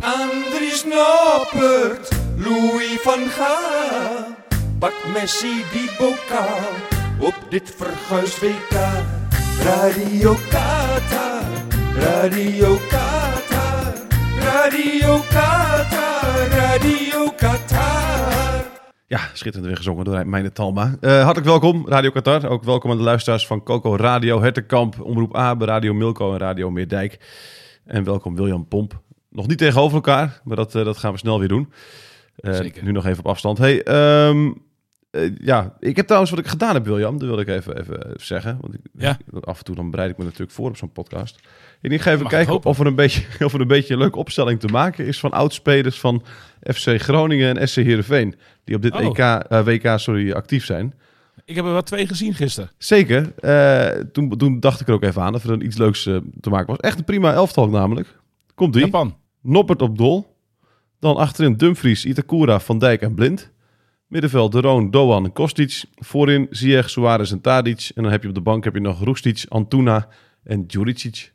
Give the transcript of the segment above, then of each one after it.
Andries Noppert, Louis van Gaal. Pak Messi die bokaal op dit verguisd WK. Radio Qatar, Radio Qatar, Radio Qatar, Radio Qatar. Ja, schitterend weer gezongen door Meine Talma. Eh, hartelijk welkom, Radio Qatar. Ook welkom aan de luisteraars van Coco Radio, Hertenkamp, Omroep Abe, Radio Milko en Radio Meerdijk. En welkom William Pomp. Nog niet tegenover elkaar, maar dat, eh, dat gaan we snel weer doen. Eh, Zeker. Nu nog even op afstand. Hey, ehm, eh, ja, ik heb trouwens wat ik gedaan heb, William. Dat wilde ik even, even, zeggen. Want ik, Ja. af en toe dan bereid ik me natuurlijk voor op zo'n podcast. Ik ga even Mag kijken of er, een beetje, of er een beetje een leuke opstelling te maken is van oudspelers van FC Groningen en SC Heerenveen. Die op dit Oh. EK, WK sorry, actief zijn. Ik heb er wel twee gezien gisteren. Zeker. Toen, toen dacht ik er ook even aan of er een iets leuks te maken was. Echt een prima elftal namelijk. Komt die. Japan. Noppert op dol. Dan achterin Dumfries, Itakura, Van Dijk en Blind. Middenveld De Roon, Doan en Kostic. Voorin Ziyech, Suarez en Tadic. En dan heb je op de bank heb je nog Roestic, Antuna en Juricic.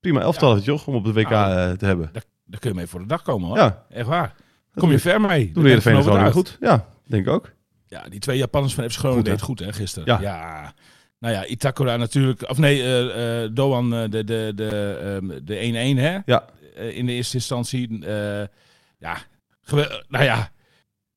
Prima elftal, Ja. joh, om op de WK Nou, eh, te hebben. Daar, daar kun je mee voor de dag komen hoor. Ja, Echt waar. Kom je ver mee. doen Daar de Heerenveen gewoon goed. Ja, denk ik ook. Ja, die twee Japanners van FC Groningen deed goed hè, gisteren. Ja. Nou ja, Itakura natuurlijk. Of nee, eh, eh, Doan eh, de de de ehm, de 1-1 hè. Ja. Eh, in de eerste instantie. eh, ja, gewe- nou ja.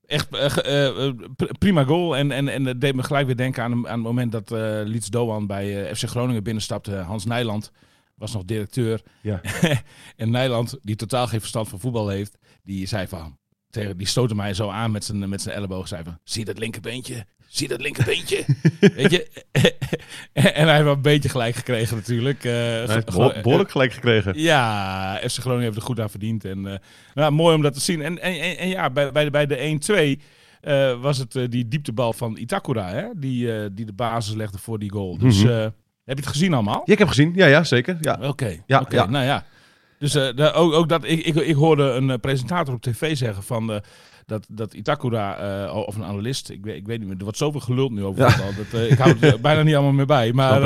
Echt eh, eh, eh, prima goal. En, en, en het deed me gelijk weer denken aan, aan het moment dat eh Liets Doan bij eh, FC Groningen binnenstapte. Hans Nijland was nog directeur. Ja. en Nijland, die totaal geen verstand van voetbal heeft, die zei van... Tegen, die stootte mij zo aan met zijn, met zijn elleboog. Zei van, zie dat linkerbeentje? Zie dat linkerbeentje? Weet je? en hij heeft wel een beetje gelijk gekregen natuurlijk. Eh, Hij heeft behoorlijk gelijk gekregen. ja, FC Groningen heeft er goed aan verdiend. En, eh, nou, mooi om dat te zien. En, en, en, en ja, bij, bij de, bij de 1-2 eh, was het eh, die dieptebal van Itakura, hè? Die, eh, die de basis legde voor die goal. Dus Mhm. eh, heb je het gezien allemaal? Ja, ik heb gezien. Ja, ja, zeker. Ja. Oké, Ja, nou ja. Dus eh, ook, ook dat, ik, ik, ik hoorde een eh, presentator op tv zeggen van... dat, dat Itakura, eh, of een analist, ik weet, ik weet niet meer, er wordt zoveel geluld nu over Ja. voetbal. Dat, eh, ik hou het er bijna niet allemaal meer bij. Maar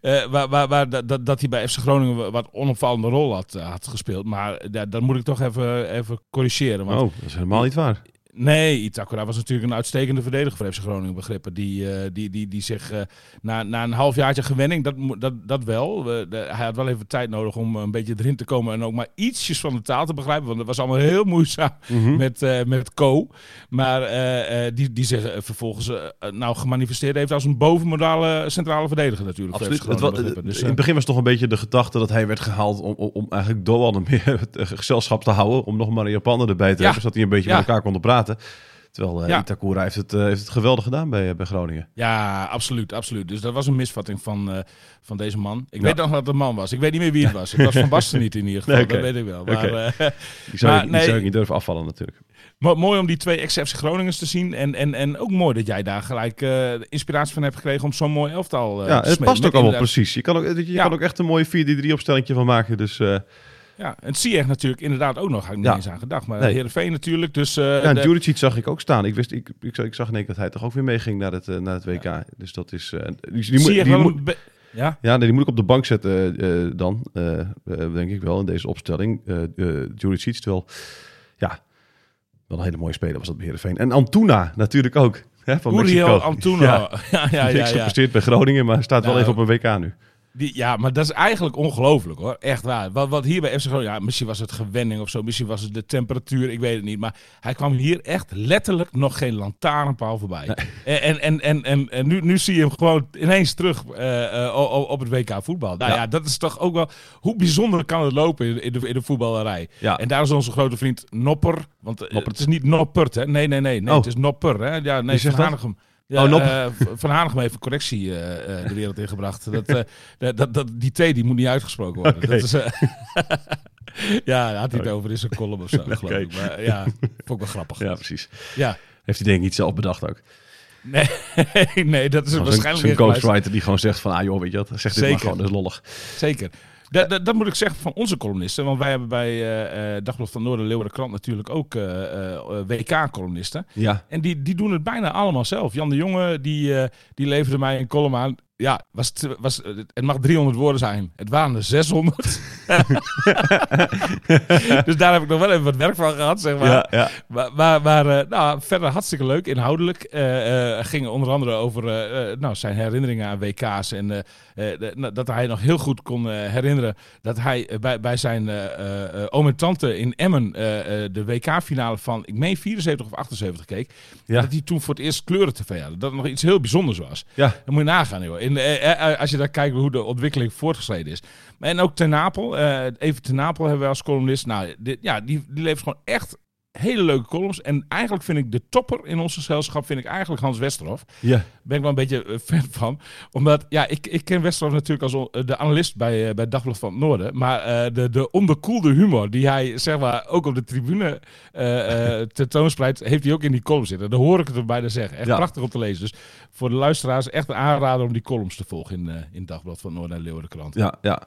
eh, waar, waar, waar, dat, dat- dat hij bij FC Groningen wat onopvallende rol had, had gespeeld. Maar dan moet ik toch even, even corrigeren. Want Oh, dat is helemaal niet waar. Nee, Itakura was natuurlijk een uitstekende verdediger voor FC Groningen begrippen. Die, eh, die, die, die zich eh, na, na een halfjaartje gewenning, dat, dat, dat wel. De- hij had wel even tijd nodig om een beetje erin te komen en ook maar ietsjes van de taal te begrijpen. Want dat was allemaal heel moeizaam Mhm. met, eh met Co. Maar die, die zich vervolgens nou gemanifesteerd heeft als een bovenmodale centrale verdediger natuurlijk. Absoluut. Het. Dus, in het begin was toch een beetje de gedachte dat hij werd gehaald om, om, om eigenlijk Doan meer het gezelschap te houden. Om nog maar een Japaner erbij te Ja. hebben, zodat hij een beetje Ja. met elkaar konden praten. Terwijl eh Ja. Itakura heeft het, eh, heeft het geweldig gedaan bij, bij Groningen. Ja, absoluut, absoluut. Dus dat was een misvatting van, eh, van deze man. Ik Ja. weet nog dat het een man was. Ik weet niet meer wie het was. Het was Van Basten niet in ieder geval, Nee, dat weet ik wel. Maar, eh, Die zou, Maar ik, nee. zou ik niet durven afvallen natuurlijk. mo- mooi om die twee ex-FC Groningers te zien. En, en, en ook mooi dat jij daar gelijk eh, inspiratie van hebt gekregen om zo'n mooi elftal eh ja, te het smeden. past Met ook allemaal inderdaad- precies. Je kan ook, je Ja. kan ook echt een mooie 4-3 opstelling van maken. Dus eh, Ja, en het zie je echt natuurlijk inderdaad ook nog. Had ik niet Ja. eens aan gedacht. Maar Nee. Heerenveen natuurlijk. Dus, eh, ja, en de- zag ik ook staan. Ik, wist, ik, ik, zag- ik zag in één dat hij toch ook weer meeging naar het, eh, naar het WK. Dus dat is... eh, die, die, moet- die be- Ja, Ja, nee, die moet ik op de bank zetten dan, denk ik wel, in deze opstelling. uh, Juricic, terwijl, ja, wel een hele mooie speler was dat bij Heerenveen. En Antuna natuurlijk ook, hè, van Uriel Mexico. Antuna. Ja, Ja, ja, ja. ja, gepresteerd bij Groningen, maar staat wel Nou, even op een WK nu. Die, ja, maar dat is eigenlijk ongelooflijk hoor. Echt waar. Wat, wat hier bij FC Groningen, ja, misschien was het gewenning of zo, misschien was het de temperatuur, ik weet het niet. Maar hij kwam hier echt letterlijk nog geen lantaarnpaal voorbij. En, en, en, en, en, en nu, nu zie je hem gewoon ineens terug eh, eh, op het WK voetbal. Nou ja. Ja. dat is toch ook wel, hoe bijzonder kan het lopen in, in, de, in de voetballerij. Ja. En daar is onze grote vriend Nopper, want eh, Noppert. het is niet Noppert hè. Nee, nee, nee, nee Oh. het is Nopper hè. Ja, nee, Wie zegt Van. Ja, Oh, eh, van Hanegem heeft een correctie eh, eh, de wereld ingebracht. Dat, dat, dat, die T die moet niet uitgesproken worden. Dat is, Ja, daar had hij het over in zijn column of zo, geloof ik. Maar ja, vond ik wel grappig. Ja, precies. Ja. Heeft hij denk ik niet zelf bedacht ook. Nee, nee, dat is waarschijnlijk zo'n weer geluisterd. ghostwriter die gewoon zegt van, ah joh, weet je wat, zeg dit maar gewoon, dat is lollig. Zeker. Dat, dat, dat moet ik zeggen van onze columnisten. Want wij hebben bij eh, Dagblad van Noorden, Leeuwarden Krant natuurlijk ook eh, WK-columnisten. Ja, En die, die doen het bijna allemaal zelf. Jan de Jonge, die, die leverde mij een column aan. Ja, was het, was, het mag 300 woorden zijn. Het waren er 600. dus daar heb ik nog wel even wat werk van gehad, zeg maar. ja, ja. Maar, maar, maar eh, nou, verder hartstikke leuk, inhoudelijk. Eh ging onder andere over nou, zijn herinneringen aan WK's. En de- nou, dat hij nog heel goed kon herinneren dat hij bij, bij zijn oom en tante in Emmen de WK-finale van, ik meen 74 of 78 keek. Ja. Dat hij toen voor het eerst kleuren tv had. Dat het nog iets heel bijzonders was. Ja. Dan moet je nagaan, joh. In, eh, eh, als je daar kijkt hoe de ontwikkeling voortgeschreden is. En ook Ten Napel. eh, even Ten Napel hebben we als columnist. Nou, ja, die, die gewoon echt hele leuke columns. En eigenlijk vind ik de topper in ons gezelschap vind ik eigenlijk Hans Westerhof. ja. Ben ik wel een beetje eh, fan van. Omdat, ja, ik, ik ken Westerhof natuurlijk als on- de analist bij, eh, bij Dagblad van het Noorden. Maar eh, de, de onderkoelde humor die hij, zeg maar, ook op de tribune eh eh tentoonspreidt, heeft hij ook in die column zitten. Daar hoor ik het er bijna zeggen. Echt Ja. prachtig om te lezen. Dus voor de luisteraars echt een aanrader om die columns te volgen in, eh in Dagblad van het Noorden en Krant. ja, ja.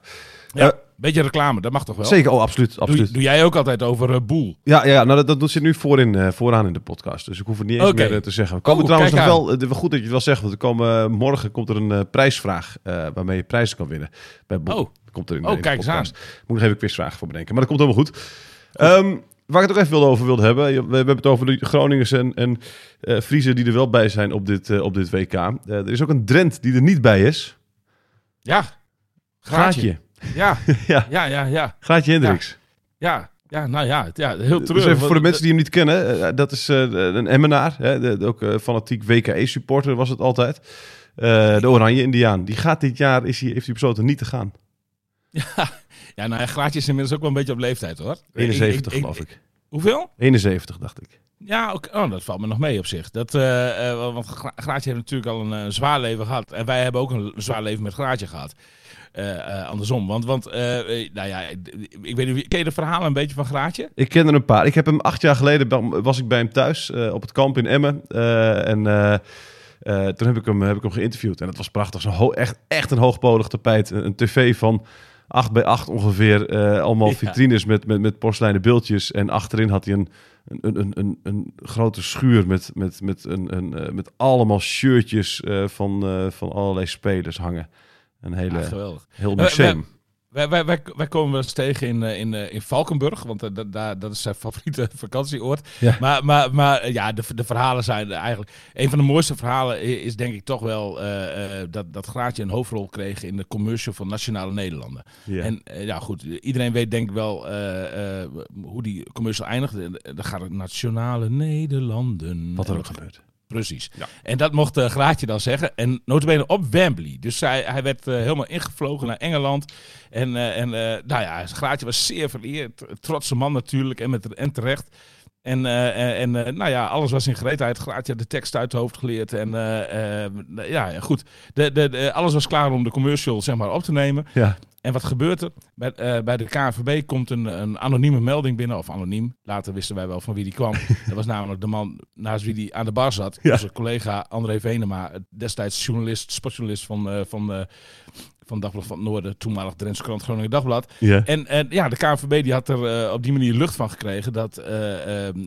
Ja, Eh, beetje reclame, dat mag toch wel? Zeker, oh, absoluut. Doe, absoluut. doe jij ook altijd over eh, Boel? Ja, ja, nou dat, dat doet zit nu voorin, eh, vooraan in de podcast. Dus ik hoef het niet eens meer eh, te zeggen. We komen Oh, trouwens nog kijk wel, goed dat je het wel zegt. Want er komen, morgen komt er een prijsvraag waarmee je prijzen kan winnen. Bij Boel. Oh. Komt er in, Oh, in kijk eens. Moet nog even een quizvraag voor bedenken. Maar dat komt helemaal goed. Ehm, waar ik het ook even over wilde hebben. We, hebben het over de Groningers en, en Friese die er wel bij zijn op dit, op dit WK. Er is ook een Drent die er niet bij is. Ja. Graatje. Graatje. Ja, Ja, ja, ja, ja. Graatje Hendricks. Ja, ja, nou ja, ja heel Dus terug. even voor de mensen die hem niet kennen, eh, dat is eh, een Emmenaar, hè, ook eh, fanatiek WKE-supporter was het altijd. Eh, de Oranje Indiaan. Die gaat dit jaar, is hij, heeft hij besloten niet te gaan. Ja, nou ja, Graatje is inmiddels ook wel een beetje op leeftijd hoor. 71 Ik- ik- geloof ik. Hoeveel? 71 dacht ik. Ja, ook, oh, dat valt me nog mee op zich. Dat, eh, eh, want Gra- Graatje heeft natuurlijk al een eh, zwaar leven gehad. En wij hebben ook een zwaar leven met Graatje gehad. Eh, eh, andersom. Want, want eh, nou ja, ik weet niet, ken je de verhalen een beetje van Graatje? Ik ken er een paar. Ik heb hem acht jaar geleden, was ik bij hem thuis op het kamp in Emmen. En toen heb ik, hem, heb ik hem geïnterviewd. En dat was prachtig. Zo'n ho- echt, echt een hoogpolig tapijt. Een, een tv van 8 bij 8 ongeveer. allemaal Ja. vitrines met, met, met porseleinen beeldjes. En achterin had hij een, een, een, een, een grote schuur met, met, met, een, een, met allemaal shirtjes van, van allerlei spelers hangen. Een hele, Ja, geweldig. heel Eh, museum. Wij, wij, wij, wij komen wel eens tegen in, eh, in, eh, in Valkenburg, want daar, dat is zijn favoriete vakantieoord. Ja. Maar, maar, maar ja, de, de verhalen zijn eigenlijk... Een van de mooiste verhalen is denk ik toch wel dat, dat Graatje een hoofdrol kreeg in de commercial van Nationale Nederlanden. Ja. En ja, goed, iedereen weet denk ik wel hoe die commercial eindigt. Dan gaat het Nationale Nederlanden. Wat er ook gebeurt. Precies. Ja. En dat mocht uh, Graatje dan zeggen. En notabene op Wembley. Dus hij, hij werd eh, helemaal ingevlogen naar Engeland. En, eh, en nou ja, Graatje was zeer vereerd. Trotse man natuurlijk. En, met, en terecht. En, en nou ja, alles was in gereedheid. Graatje had de tekst uit het hoofd geleerd. En ja, goed. De, de, de- alles was klaar om de commercial zeg maar, op te nemen. Ja. En wat gebeurt er? Bij, eh, bij de KNVB komt een, een anonieme melding binnen. Of anoniem. Later wisten wij wel van wie die kwam. dat was namelijk de man naast wie die aan de bar zat. Ja. Onze collega André Venema. Destijds journalist, sportjournalist van, eh, van, eh, van Dagblad van het Noorden. Toenmalig Drentse krant Groningen Dagblad. Ja. En, en ja, de KNVB die had er eh, op die manier lucht van gekregen. Dat eh,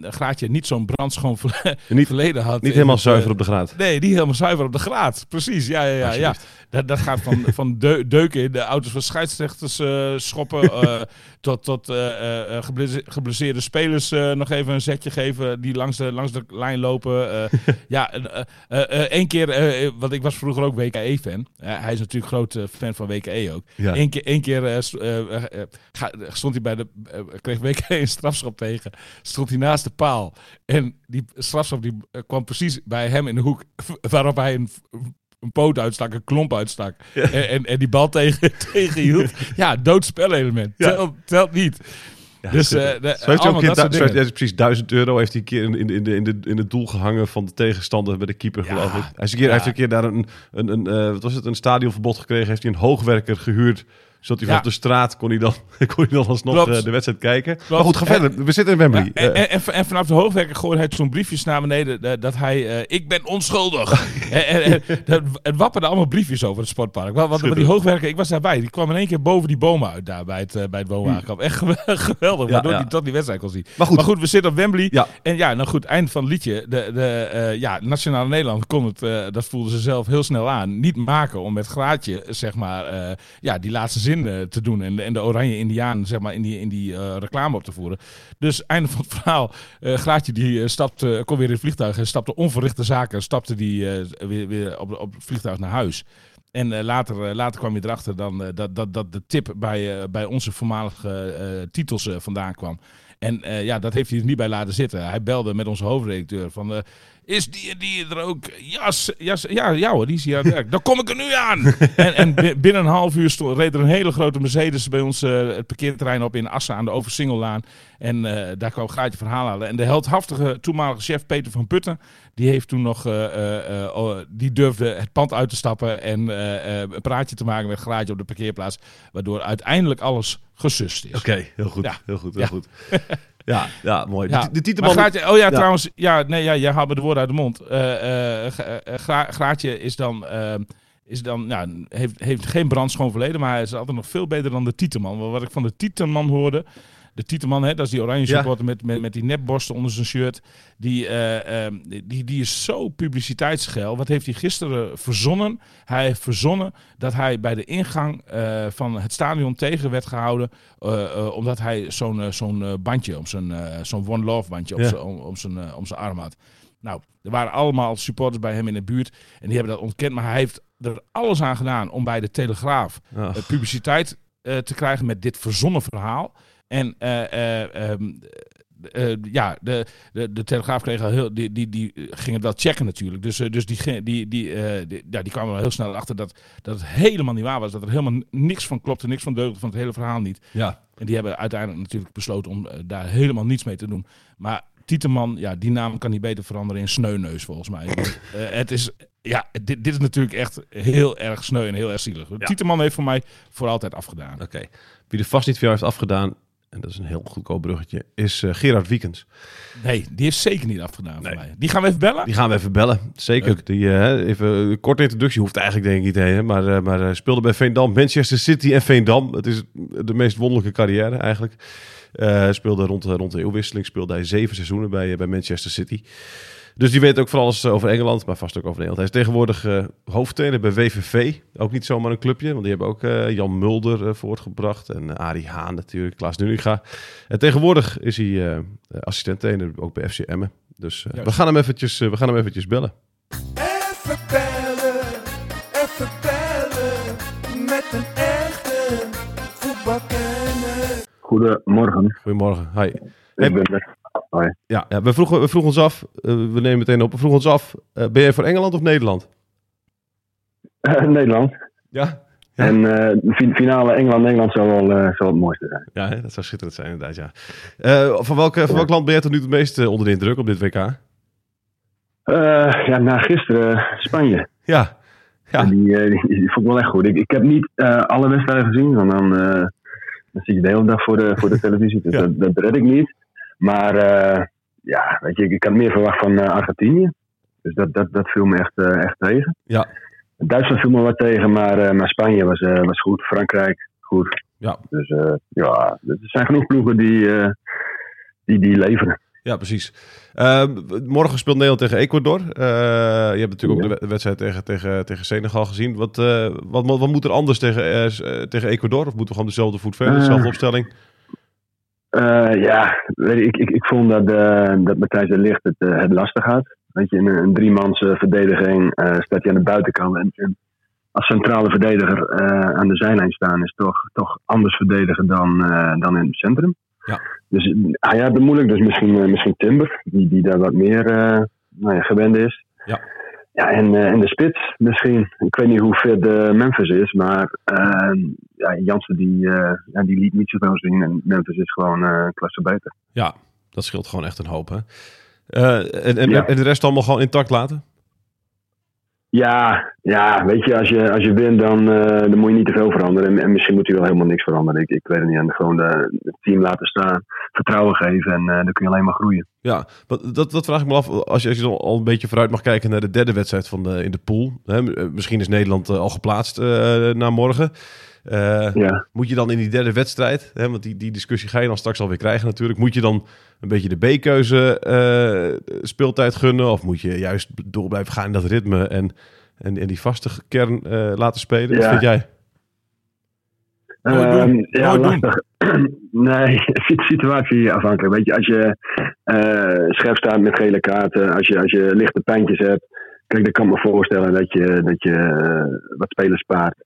Graatje niet zo'n brandschoon ver- Niet- verleden had. Niet in helemaal zuiver op de graad. Nee, niet helemaal zuiver op de graad. Precies, ja, ja, ja. ja. Dat, dat gaat van, van deu- deuken in de auto's van scheidsrechters schoppen... tot, tot geblesse- geblesseerde spelers nog even een zetje geven... die langs de, langs de lijn lopen. ja, één keer... want ik was vroeger ook WKE-fan. hij is natuurlijk groot eh, fan van WKE ook. Ja. Eén keer, één keer eh, eh, eh, ga- stond hij bij de. kreeg WKE een strafschop tegen. Stond hij naast de paal. En die strafschop die, kwam precies bij hem in de hoek. Waarop hij een, een poot uitstak, een klomp uitstak. En, en, en die bal tegen, tegenhield. Ja, doodspelelement. Ja. Telt, telt niet. Dus, de- Zo heeft hij ook een dat soort heeft precies 1000 euro heeft hij een keer in, in, in, de, in, de, in het doel gehangen van de tegenstander bij de keeper, geloof ik. Hij, is een keer, hij heeft een keer daar een, een, een eh, wat was het, een stadionverbod gekregen. Heeft hij een hoogwerker gehuurd Zat hij Ja. vanaf de straat, kon hij dan, kon hij dan alsnog Klopt. eh, de wedstrijd kijken. Maar goed, ga verder. We zitten in Wembley. Ja, en, Eh, en, en, en vanaf de hoofdwerker gooide hij zo'n briefjes naar beneden eh, dat hij, eh, ik ben onschuldig. en, en, en, dat- het wapperden allemaal briefjes over het sportpark. Want, want, die hoofdwerker, ik was daarbij, die kwam in één keer boven die bomen uit daar bij het, eh, bij het woonwagenkamp. Echt gew- geweldig, Ja, waardoor hij tot die wedstrijd kon zien. Maar goed. we zitten op Wembley. Ja. En ja, nou goed, eind van het liedje. De, de, eh, ja, Nationale Nederland kon het, eh, dat voelden ze zelf heel snel aan, niet maken om met Graatje, zeg maar, eh, ja, die laatste zin eh, te doen. En, de- en de Oranje Indiaan, zeg maar, in die, in die eh, reclame op te voeren. Dus einde van het verhaal. eh Graatje die stapte, kon weer in het vliegtuig en stapte onverrichte zaken, stapte die weer, weer op, op het vliegtuig naar huis. En later, later kwam je erachter dan, dat, dat, dat de tip bij, bij onze voormalige titels vandaan kwam. En ja, dat heeft hij er niet bij laten zitten. Hij belde met onze hoofdredacteur van... is die en die er ook? Jas, jas, ja, ja hoor, die is hier aan het werk. Dan kom ik er nu aan. en en bi- binnen een half uur stond, reed er een hele grote Mercedes bij ons eh, het parkeerterrein op in Assen aan de Oversingellaan. En eh, daar kwam Gaatje verhaal halen. En de heldhaftige toenmalige chef Peter van Putten, die heeft toen nog, eh, oh, die durfde het pand uit te stappen en een praatje te maken met Graatje op de parkeerplaats. Waardoor uiteindelijk alles gesust is. Oké, heel goed. Ja. Heel goed, heel Ja. goed. Ja, ja, mooi. Ja, De, de maar Graatje, oh ja, Ja. trouwens, ja, nee, ja, jij haalt me de woorden uit de mond. Eh, eh, Gra- eh, Gra- Graatje is dan, is dan nou, heeft, heeft geen brandschoon verleden, maar hij is altijd nog veel beter dan de Tieteman. Want Wat ik van de Tieteman hoorde, de Tieteman, hè, dat is die oranje supporter met, met, met die nepborsten onder zijn shirt, die, eh, eh, die, die is zo publiciteitsgeil. Wat heeft hij gisteren verzonnen? Hij heeft verzonnen dat hij bij de ingang eh, van het stadion tegen werd gehouden, eh, omdat hij zo'n zo'n bandje, om zijn, zo'n One Love bandje op Ja. zijn om, om zijn, om zijn arm had. Nou, er waren allemaal supporters bij hem in de buurt en die hebben dat ontkend, maar hij heeft er alles aan gedaan om bij de Telegraaf publiciteit te krijgen met dit verzonnen verhaal. En eh, eh, ehm, eh, ja, de, de, de Telegraaf kreeg al heel, die, die, die ging het wel checken natuurlijk. Dus, dus die, die, die, die, ja, die kwamen wel heel snel achter dat, dat het helemaal niet waar was. Dat er helemaal niks van klopte, niks van deugde van het hele verhaal niet. ja. En die hebben uiteindelijk natuurlijk besloten om daar helemaal niets mee te doen. Maar Tieteman, ja, die naam kan niet beter veranderen in Sneuneus volgens mij. Het is, ja, dit, dit is natuurlijk echt heel erg sneu en heel erg zielig. Tieteman heeft voor mij voor altijd afgedaan. Oké. Wie er vast niet voor jou heeft afgedaan, en dat is een heel goedkoop bruggetje, is eh, Gerard Wiekens. Nee, die heeft zeker niet afgedaan Nee. voor mij. Die gaan we even bellen? Die gaan we even bellen. Zeker. Leuk. Die, eh, even een korte introductie hoeft eigenlijk denk ik niet heen. Maar, eh, maar speelde bij Veendam, Manchester City en Veendam. Het is de meest wonderlijke carrière eigenlijk. Speelde rond, de- rond de eeuwwisseling. Speelde hij zeven seizoenen bij, bij Manchester City. Dus die weet ook van alles eh, over Engeland, maar vast ook over Nederland. Hij is tegenwoordig eh hoofdtrainer bij WVV. Ook niet zomaar een clubje, want die hebben ook eh, Jan Mulder voortgebracht. En uh, Arie Haan natuurlijk, Klaas Nuninga. En tegenwoordig is hij eh assistent-trainer ook bij FC Emmen. Dus we, gaan hem eventjes, we gaan hem eventjes bellen. Even bellen, even bellen. Met een echte voetbalkenner. Goedemorgen, Goedemorgen. Hi. ik ben Ja, ja we, vroegen, we vroegen ons af, eh, we nemen meteen op, we vroegen ons af, eh, ben jij voor Engeland of Nederland? Eh, Nederland. Ja. Ja. En de fi- finale Engeland-Nederland zou wel zou het mooiste zijn. Ja, hè, dat zou schitterend zijn inderdaad, ja. Van, welke, van welk land ben jij tot nu toe het meest onder de indruk op dit WK? Ja, na gisteren Spanje. Ja, Ja. Die, die, die vond ik wel echt goed. Ik, ik heb niet alle wedstrijden gezien, want dan, eh, dan zit je de hele dag voor de, voor de televisie. Dus Ja. dat, dat red ik niet. Maar eh, ja, weet je, ik, had meer verwacht van eh, Argentinië. Dus dat, dat, dat viel me echt, eh, echt tegen. Ja. Duitsland viel me wat tegen, maar, maar Spanje was, was goed. Frankrijk, goed. Ja. Dus ja, er zijn genoeg ploegen die, die, die leveren. ja precies. Eh, morgen speelt Nederland tegen Ecuador. Je hebt natuurlijk ook de wed- wedstrijd tegen, tegen, tegen Senegal gezien. Wat, wat, wat moet er anders tegen, tegen Ecuador? Of moeten we gewoon dezelfde voet verder, dezelfde opstelling? Eh, ja, je, ik, ik, ik vond dat, eh, dat Matthijs de Ligt het, eh, het lastig had. Weet je, in een, een driemans verdediging staat hij aan de buitenkant. En, en als centrale verdediger aan de zijlijn staan is toch, toch anders verdedigen dan, dan in het centrum. Ja. Dus hij had het moeilijk. Dus misschien, misschien Timber, die, die daar wat meer nou ja, gewend is. Ja. Ja, en, eh, en de spits misschien. Ik weet niet hoe fit de Memphis is, maar eh, ja, Jansen die, eh, ja, die liet niet zoveel zien. En Memphis is gewoon eh, een klasse beter. Ja, dat scheelt gewoon echt een hoop. Hè? Eh, en, en, Ja. en de rest allemaal gewoon intact laten? Ja, ja, weet je, als je, als je wint, dan, eh, dan moet je niet te veel veranderen. En, en misschien moet je wel helemaal niks veranderen. Ik, ik weet het niet. En gewoon de, het team laten staan, vertrouwen geven en eh, dan kun je alleen maar groeien. Ja, dat, dat vraag ik me af. Als je, als je al een beetje vooruit mag kijken naar de derde wedstrijd van de, in de pool. Hè, eh, misschien is Nederland al geplaatst eh na morgen. Eh, Ja. Moet je dan in die derde wedstrijd, hè, want die, die discussie ga je dan straks alweer krijgen natuurlijk. Moet je dan een beetje de B-keuze eh, speeltijd gunnen? Of moet je juist door blijven gaan in dat ritme en, en, en die vaste kern eh, laten spelen? Wat vind jij? Ehm, ja, lastig. nee, sit- situatie afhankelijk. Weet je, als je eh, scherp staat met gele kaarten, als je, als je lichte pijntjes hebt. Kijk, dan kan ik me voorstellen dat je, dat je wat spelers spaart.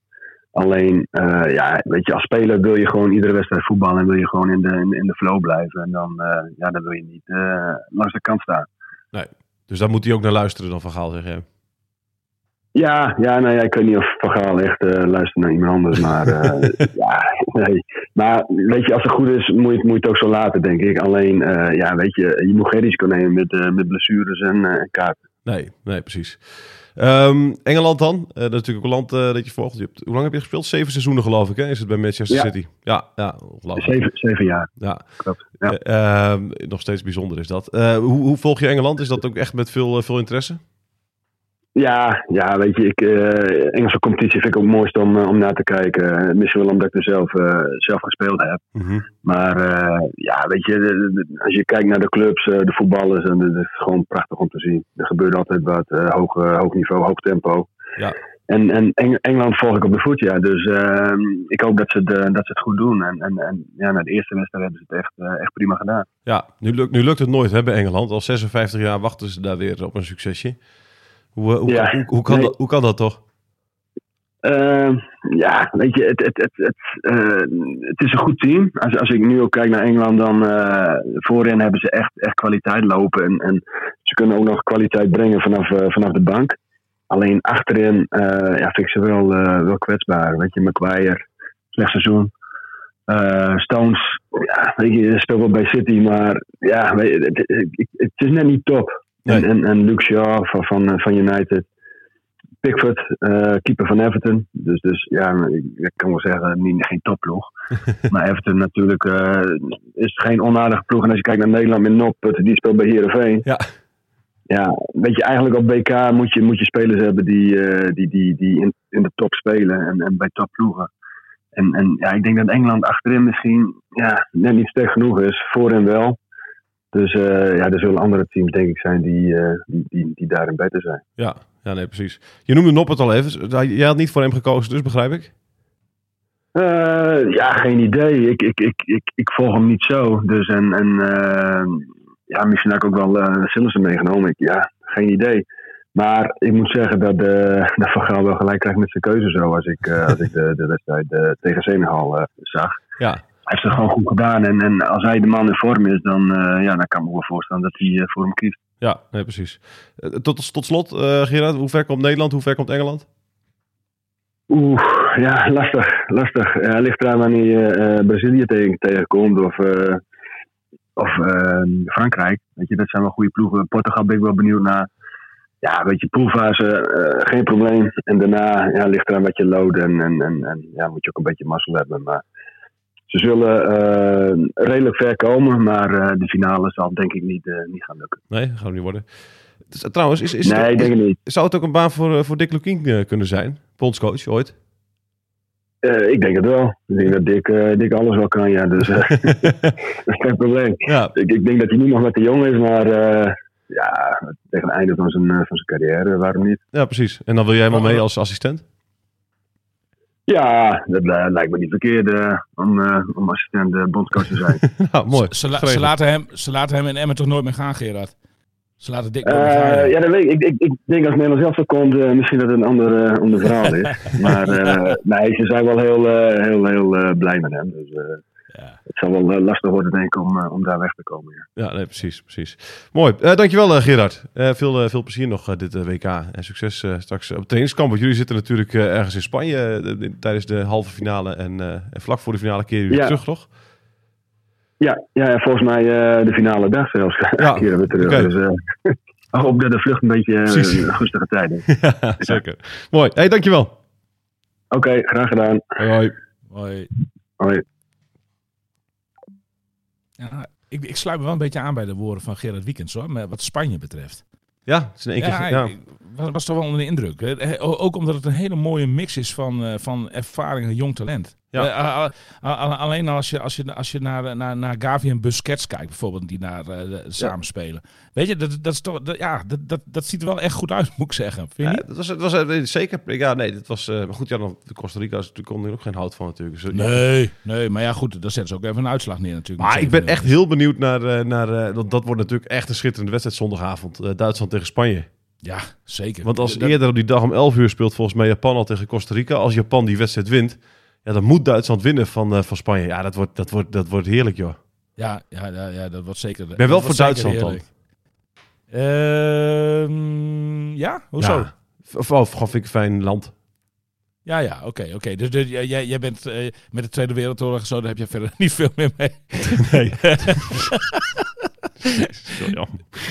Alleen, eh, ja, weet je, als speler wil je gewoon iedere wedstrijd voetballen en wil je gewoon in de, in, in de flow blijven. En dan, eh, ja, dan wil je niet eh, langs de kant staan. Dus daar moet hij ook naar luisteren dan van Gaal, zeg jij. Ja, ja, nou ja, ik weet niet of Van Gaal echt luistert naar iemand anders, maar ja, nee. Maar weet je, als het goed is, moet je, het- moet je het ook zo laten, denk ik. Alleen, ja, weet je, je moet geen risico nemen met, met blessures en, en kaarten. Nee, nee, precies. Ehm, Engeland dan? Eh, dat is natuurlijk ook een land eh, dat je volgt. Je hebt, hoe lang heb je gespeeld? Zeven seizoenen geloof ik, hè? Is het bij Manchester Ja. City? Ja, ja. Zeven, zeven jaar, Ja. klopt. Ja. Eh, ehm, nog steeds bijzonder is dat. Hoe, hoe volg je Engeland? Is dat ook echt met veel, veel interesse? Ja, ja, weet je, ik, eh, Engelse competitie vind ik ook het mooist om, eh, om naar te kijken. Misschien wel omdat ik er zelf, eh, zelf gespeeld heb. Mhm. Maar ja, weet je, de- de- als je kijkt naar de clubs, de voetballers, en het is gewoon prachtig om te zien. Er gebeurt altijd wat, hoog, hoog niveau, hoog tempo. Ja. En, en Eng- Engeland volg ik op de voet, ja. Dus ehm, ik hoop dat ze, het, eh, dat ze het goed doen. En, en, en ja, na de eerste wedstrijd hebben ze het echt, echt prima gedaan. Ja, nu, lukt nu lukt het nooit hè, bij Engeland. Al 56 jaar wachten ze daar weer op een succesje. Hoe, hoe, Ja. hoe, hoe kan, Nee. dat, hoe kan dat toch? Ehm, ja, weet je, het, het, het, het, eh, het is een goed team. Als, als ik nu ook kijk naar Engeland, dan eh, voorin hebben ze echt, echt kwaliteit lopen. En, en ze kunnen ook nog kwaliteit brengen vanaf, eh, vanaf de bank. Alleen achterin ja, vind ik ze wel, wel kwetsbaar. Weet je, McGuire, slecht seizoen. Stones, ja, weet je, speelt wel bij City, maar ja, weet je, het, het- het is net niet top. Nee. En, en, en Luke Shaw van, van, van United. Pickford, eh, keeper van Everton. Dus, dus ja, ik, ik kan wel zeggen, niet, geen topploeg. maar Everton natuurlijk eh, is geen onaardige ploeg. En als je kijkt naar Nederland met Noppert, die speelt bij Heerenveen. Ja. Ja, weet je, eigenlijk op BK moet je, moet je spelers hebben die, eh, die, die, die in, in de top spelen en, en bij topploegen. En, en ja, ik denk dat Engeland achterin misschien ja, net niet sterk genoeg is. Voorin wel. Dus eh, ja, er zullen andere teams denk ik zijn die, eh, die, die, die daarin beter zijn. Ja, ja nee, precies. Je noemde Noppert al even. Jij had niet voor hem gekozen, dus begrijp ik? Eh, ja, geen idee. Ik, ik, ik, ik, ik volg hem niet zo. Dus en, en ja, misschien had ik ook wel uh, Sillissen meegenomen. Ik, ja, geen idee. Maar ik moet zeggen dat, eh dat Van Gaal wel gelijk krijgt met zijn keuze zo. Als ik, als ik de, de wedstrijd tegen Senegal zag. Ja, heeft het gewoon goed gedaan. En, en als hij de man in vorm is, dan, eh, ja, dan kan ik me wel voorstellen dat hij eh, voor hem kiest. ja nee, precies. Eh, Tot, tot slot, eh Gerard, hoe ver komt Nederland? Hoe ver komt Engeland? Oeh, ja, lastig. lastig. Ja, ligt eraan wanneer je eh, Brazilië tegen, tegenkomt of, eh, of eh, Frankrijk. Weet je, dat zijn wel goede ploegen. Portugal ben ik wel benieuwd naar. Ja, weet je, poolfase, eh, geen probleem. En daarna ja, ligt eraan wat je load en, en, en, en ja, moet je ook een beetje mazzel hebben. Maar ze zullen eh, redelijk ver komen, maar eh, de finale zal denk ik niet, eh, niet gaan lukken. Nee, gaat hem niet worden. Dus, trouwens, is, is, nee, het, ik denk het niet. zou het ook een baan voor, voor Dick Lukien kunnen zijn? Bondscoach ooit? Ik denk het wel. Ik denk dat Dick, Dick alles wel kan, ja. Dus dat is geen probleem. ja, Ik, ik denk dat hij nu nog wat te jong is, maar ja, tegen het einde van zijn, van zijn carrière, waarom niet? ja, precies. En dan wil jij helemaal mee als assistent? Ja, dat eh, lijkt me niet verkeerd eh, om, eh, om assistent bondscoach te zijn. nou, mooi. Ze, la- Geregeld. ze, laten hem, ze laten hem in Emmen toch nooit meer gaan, Gerard? Ze laten meer gaan. Eh, ja. ja, dat weet ik. Ik, ik, ik denk als Nederland zelf zo komt, eh, misschien dat het een ander, ander verhaal is. maar eh, nee, ze zijn wel heel, heel, heel blij met hem. Dus eh, Ja. het zal wel eh, lastig worden, denk ik, om, eh, om daar weg te komen. Ja. Ja, nee, precies, precies. Mooi. Eh, dankjewel eh, Gerard. Eh, veel, veel plezier nog dit WK. En succes straks op het trainingskamp. Want jullie zitten natuurlijk ergens in Spanje de- tijdens de halve finale. En, eh, en vlak voor de finale keren jullie Ja. terug, toch? Ja, ja, ja, volgens mij eh, de finale dag zelfs. Ja, Keren we terug. oké. Dus, eh, hoop dat de vlucht een beetje een gunstige tijden. Ja, zeker. Mooi. Hey, dankjewel. Oké, graag gedaan. Hoi, hoi. Hoi. Ja, ik, ik sluit me wel een beetje aan bij de woorden van Gerard Wiekens hoor, wat Spanje betreft. Ja, het is één keer... Ja, Ja, ik was, was toch wel onder de indruk. hè. Eh, Ook omdat het een hele mooie mix is van, eh, van ervaring en jong talent. Ja. Eh, alleen als je, als je, als je naar, naar, naar Gavi en Busquets kijkt, bijvoorbeeld, die daar eh, de- samen spelen. Weet je, dat, dat, is toch, dat- ja, dat, dat, dat ziet er wel echt goed uit, moet ik zeggen. Vind je Ja, dat was, het was eh, zeker... Ja, nee, dat was... eh, maar goed, ja, dan, de Costa Rica is natuurlijk kon er ook geen hout van natuurlijk. Dus. Nee, nee, maar ja goed, dan zetten ze ook even een uitslag neer natuurlijk. Maar ik ben 7-0. echt heel benieuwd naar... eh, naar eh, want dat wordt natuurlijk echt een schitterende wedstrijd zondagavond. eh, Duitsland tegen Spanje. Ja, zeker. Want als Dat- eerder op die dag om 11 uur speelt volgens mij Japan al tegen Costa Rica. Als Japan die wedstrijd wint, ja, dan moet Duitsland winnen van, eh, van Spanje. Ja, dat wordt, dat, wordt, dat wordt heerlijk, joh. Ja, ja, ja, ja, dat wordt zeker. Ik ben wel voor Duitsland dan. Ehm ja, hoezo? Ja. Of, of vind ik een fijn land. Ja, ja, oké, oké. Dus, dus jij, jij jij bent eh, met de Tweede Wereldoorlog en zo, daar heb je verder niet veel meer mee. Nee.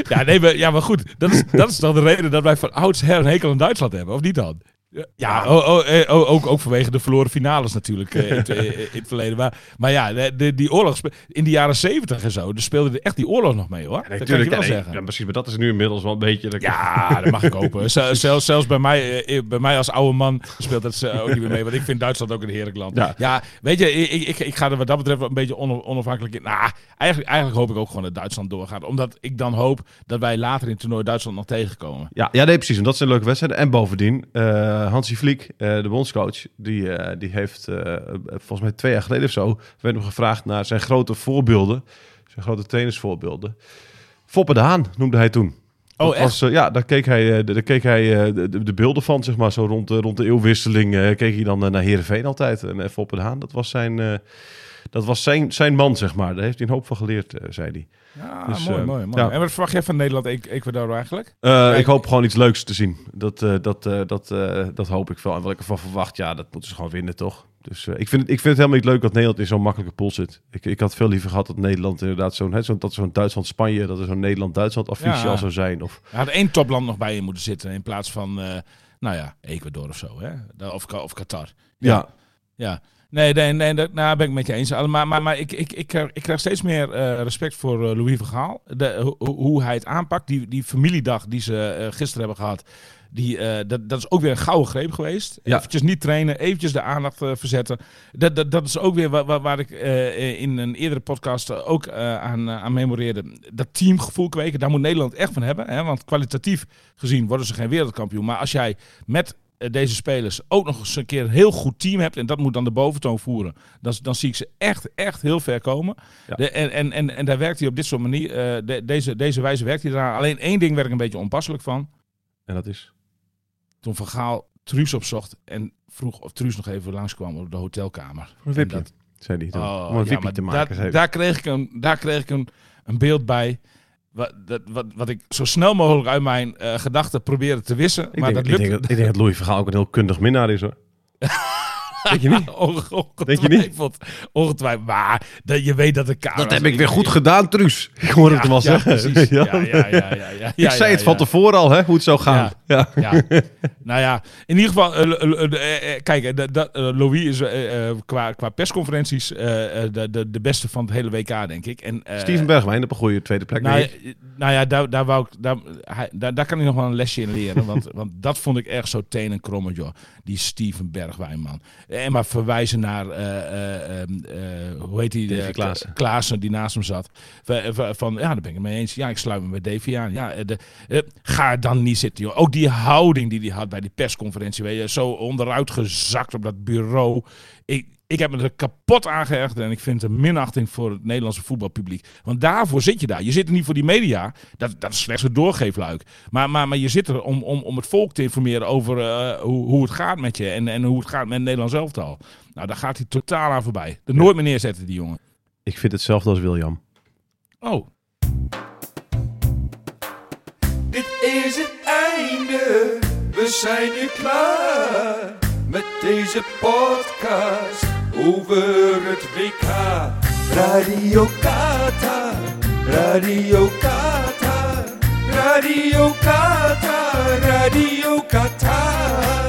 ja. Nee, maar, ja, maar goed, dat is, dat is toch de reden dat wij van oudsher een hekel aan Duitsland hebben, of niet dan? Ja, oh, oh, ook, ook vanwege de verloren finales natuurlijk eh, in, het- eh, in het verleden. Maar, maar ja, de, die oorlog in de jaren zeventig en zo, dus speelde er echt die oorlog nog mee hoor. dat kan ik je Tuurlijk, wel nee, zeggen. ja, precies, maar dat is nu inmiddels wel een beetje... dat Ja, dat mag ik hopen. Zel- Zelfs, zelfs bij, mij, eh, bij mij als oude man speelt dat ook niet meer mee. Want ik vind Duitsland ook een heerlijk land. Ja. Ja, weet je, ik, ik, ik ga er wat dat betreft wel een beetje ono- onafhankelijk in. Nou, eigenlijk, eigenlijk hoop ik ook gewoon dat Duitsland doorgaat. Omdat ik dan hoop dat wij later in het toernooi Duitsland nog tegenkomen. Ja, ja, nee, precies. En dat zijn leuke wedstrijden. En bovendien, Hansi Vliek, eh, de bondscoach, die, eh, die heeft eh, volgens mij twee jaar geleden of zo, werd hem gevraagd naar zijn grote voorbeelden, zijn grote trainersvoorbeelden. Foppe de Haan noemde hij toen. Oh? Was, eh, ja, daar keek hij, eh, daar keek hij eh, de, de, de beelden van, zeg maar, zo rond, de- rond de eeuwwisseling, eh, keek hij dan eh, naar Heerenveen altijd. En eh, Foppe de Haan, dat was zijn... dat was zijn, zijn man, zeg maar. Daar heeft hij een hoop van geleerd, eh, zei hij. Ja, Dus, mooi, eh, mooi, mooi. ja. En wat verwacht jij van Nederland en Ecuador eigenlijk? Eh, ik hoop gewoon iets leuks te zien. Dat, dat, dat, dat hoop ik wel. En wat ik ervan verwacht, ja, dat moeten ze gewoon winnen, toch? Dus ik, vind het, ik vind het helemaal niet leuk dat Nederland in zo'n makkelijke pool zit. Ik, ik had veel liever gehad dat Nederland inderdaad zo'n... hè, Zo'n dat zo'n Duitsland-Spanje, dat er zo'n Nederland-Duitsland affiche Ja. al zou zijn. Of, Er had één topland nog bij je moeten zitten in plaats van, nou ja, Ecuador of zo. Hè? Of, of Qatar. ja. Ja. Nee, nee, nee, dat nou, ben ik met je eens. Maar, maar, maar ik, ik, ik, krijg- ik krijg steeds meer eh, respect voor eh, Louis van Gaal. De, ho- hoe hij het aanpakt. Die, die familiedag die ze eh, gisteren hebben gehad. Die, eh, dat, dat is ook weer een gouden greep geweest. Ja. Eventjes niet trainen, eventjes de aandacht eh, verzetten. Dat, dat, dat is ook weer waar, waar, waar ik eh, in een eerdere podcast eh, ook eh, aan, eh, aan memoreerde. Dat teamgevoel kweken, daar moet Nederland echt van hebben. Hè? Want kwalitatief gezien worden ze geen wereldkampioen. Maar als jij met eh, deze spelers ook nog eens een keer een heel goed team hebt. En dat moet dan de boventoon voeren. Dan, dan zie ik ze echt, echt heel ver komen. Ja. De, en, en, en, en daar werkt hij op dit soort manier. eh, de- deze, deze wijze werkt hij eraan. Alleen één ding werd ik een beetje onpasselijk van. En dat is... Toen Van Gaal Truus opzocht. En vroeg of Truus nog even langskwam op de hotelkamer. Voor een En wipje, dat- zei hij. Oh, om een ja, te maken. daar kreeg ik, een, daar kreeg ik een, een beeld bij. Wat, dat, wat, wat ik zo snel mogelijk uit mijn eh, gedachten probeerde te wissen. ik, maar denk, dat ik, lukt denk dat, ik denk dat Louis Vergaal ook een heel kundig minnaar is, hoor. Denk je niet? Onge- Denk je niet? Ongetwijfeld. Ongetwijfeld. Maar dat, je weet dat de camera's... Dat heb ik weer goed gedaan, Truus. Ik hoorde het hem al ja, zeggen. precies. Ja. Ja, ja, ja, ja, ja, Ik zei het van tevoren al, hè, hoe het zou gaan. Ja. Ja. nou ja, in ieder geval, kijk, Louis is eh, eh, qua, qua persconferenties eh, de, de, de beste van het hele WK, denk ik. En, eh, Steven Bergwijn op een goede tweede plek. nou, nou ja, daar, daar, wou ik, daar, hij, daar, daar kan ik nog wel een lesje in leren. Want, want dat vond ik echt zo tenen kromme, joh. Die Steven Bergwijn, man. En maar verwijzen naar, eh, eh, ehm, eh, hoe heet die? Davy eh, Klaassen. Klaassen, die naast hem zat. Va- va- Van, ja, daar ben ik het mee eens. Ja, ik sluit me bij Davy aan. Ja, eh, de, eh, ga er dan niet zitten, joh. Ook die houding die hij had bij die persconferentie. Weet je, zo onderuit gezakt op dat bureau. Ik, ik heb me er kapot aan geërgerd en ik vind het een minachting voor het Nederlandse voetbalpubliek. Want daarvoor zit je daar. Je zit er niet voor die media. Dat, dat is slechts een doorgeefluik. Maar, maar, maar je zit er om, om, om het volk te informeren over eh, hoe, hoe het gaat met je en, en hoe het gaat met het Nederlands elftal. Nou, daar gaat hij totaal aan voorbij. Er nooit meer neerzetten, die jongen. Ik vind hetzelfde als William. Oh, Dit is het einde, we zijn nu klaar met deze podcast over het WK. Radio Qatar, Radio Qatar, Radio Qatar, Radio Qatar.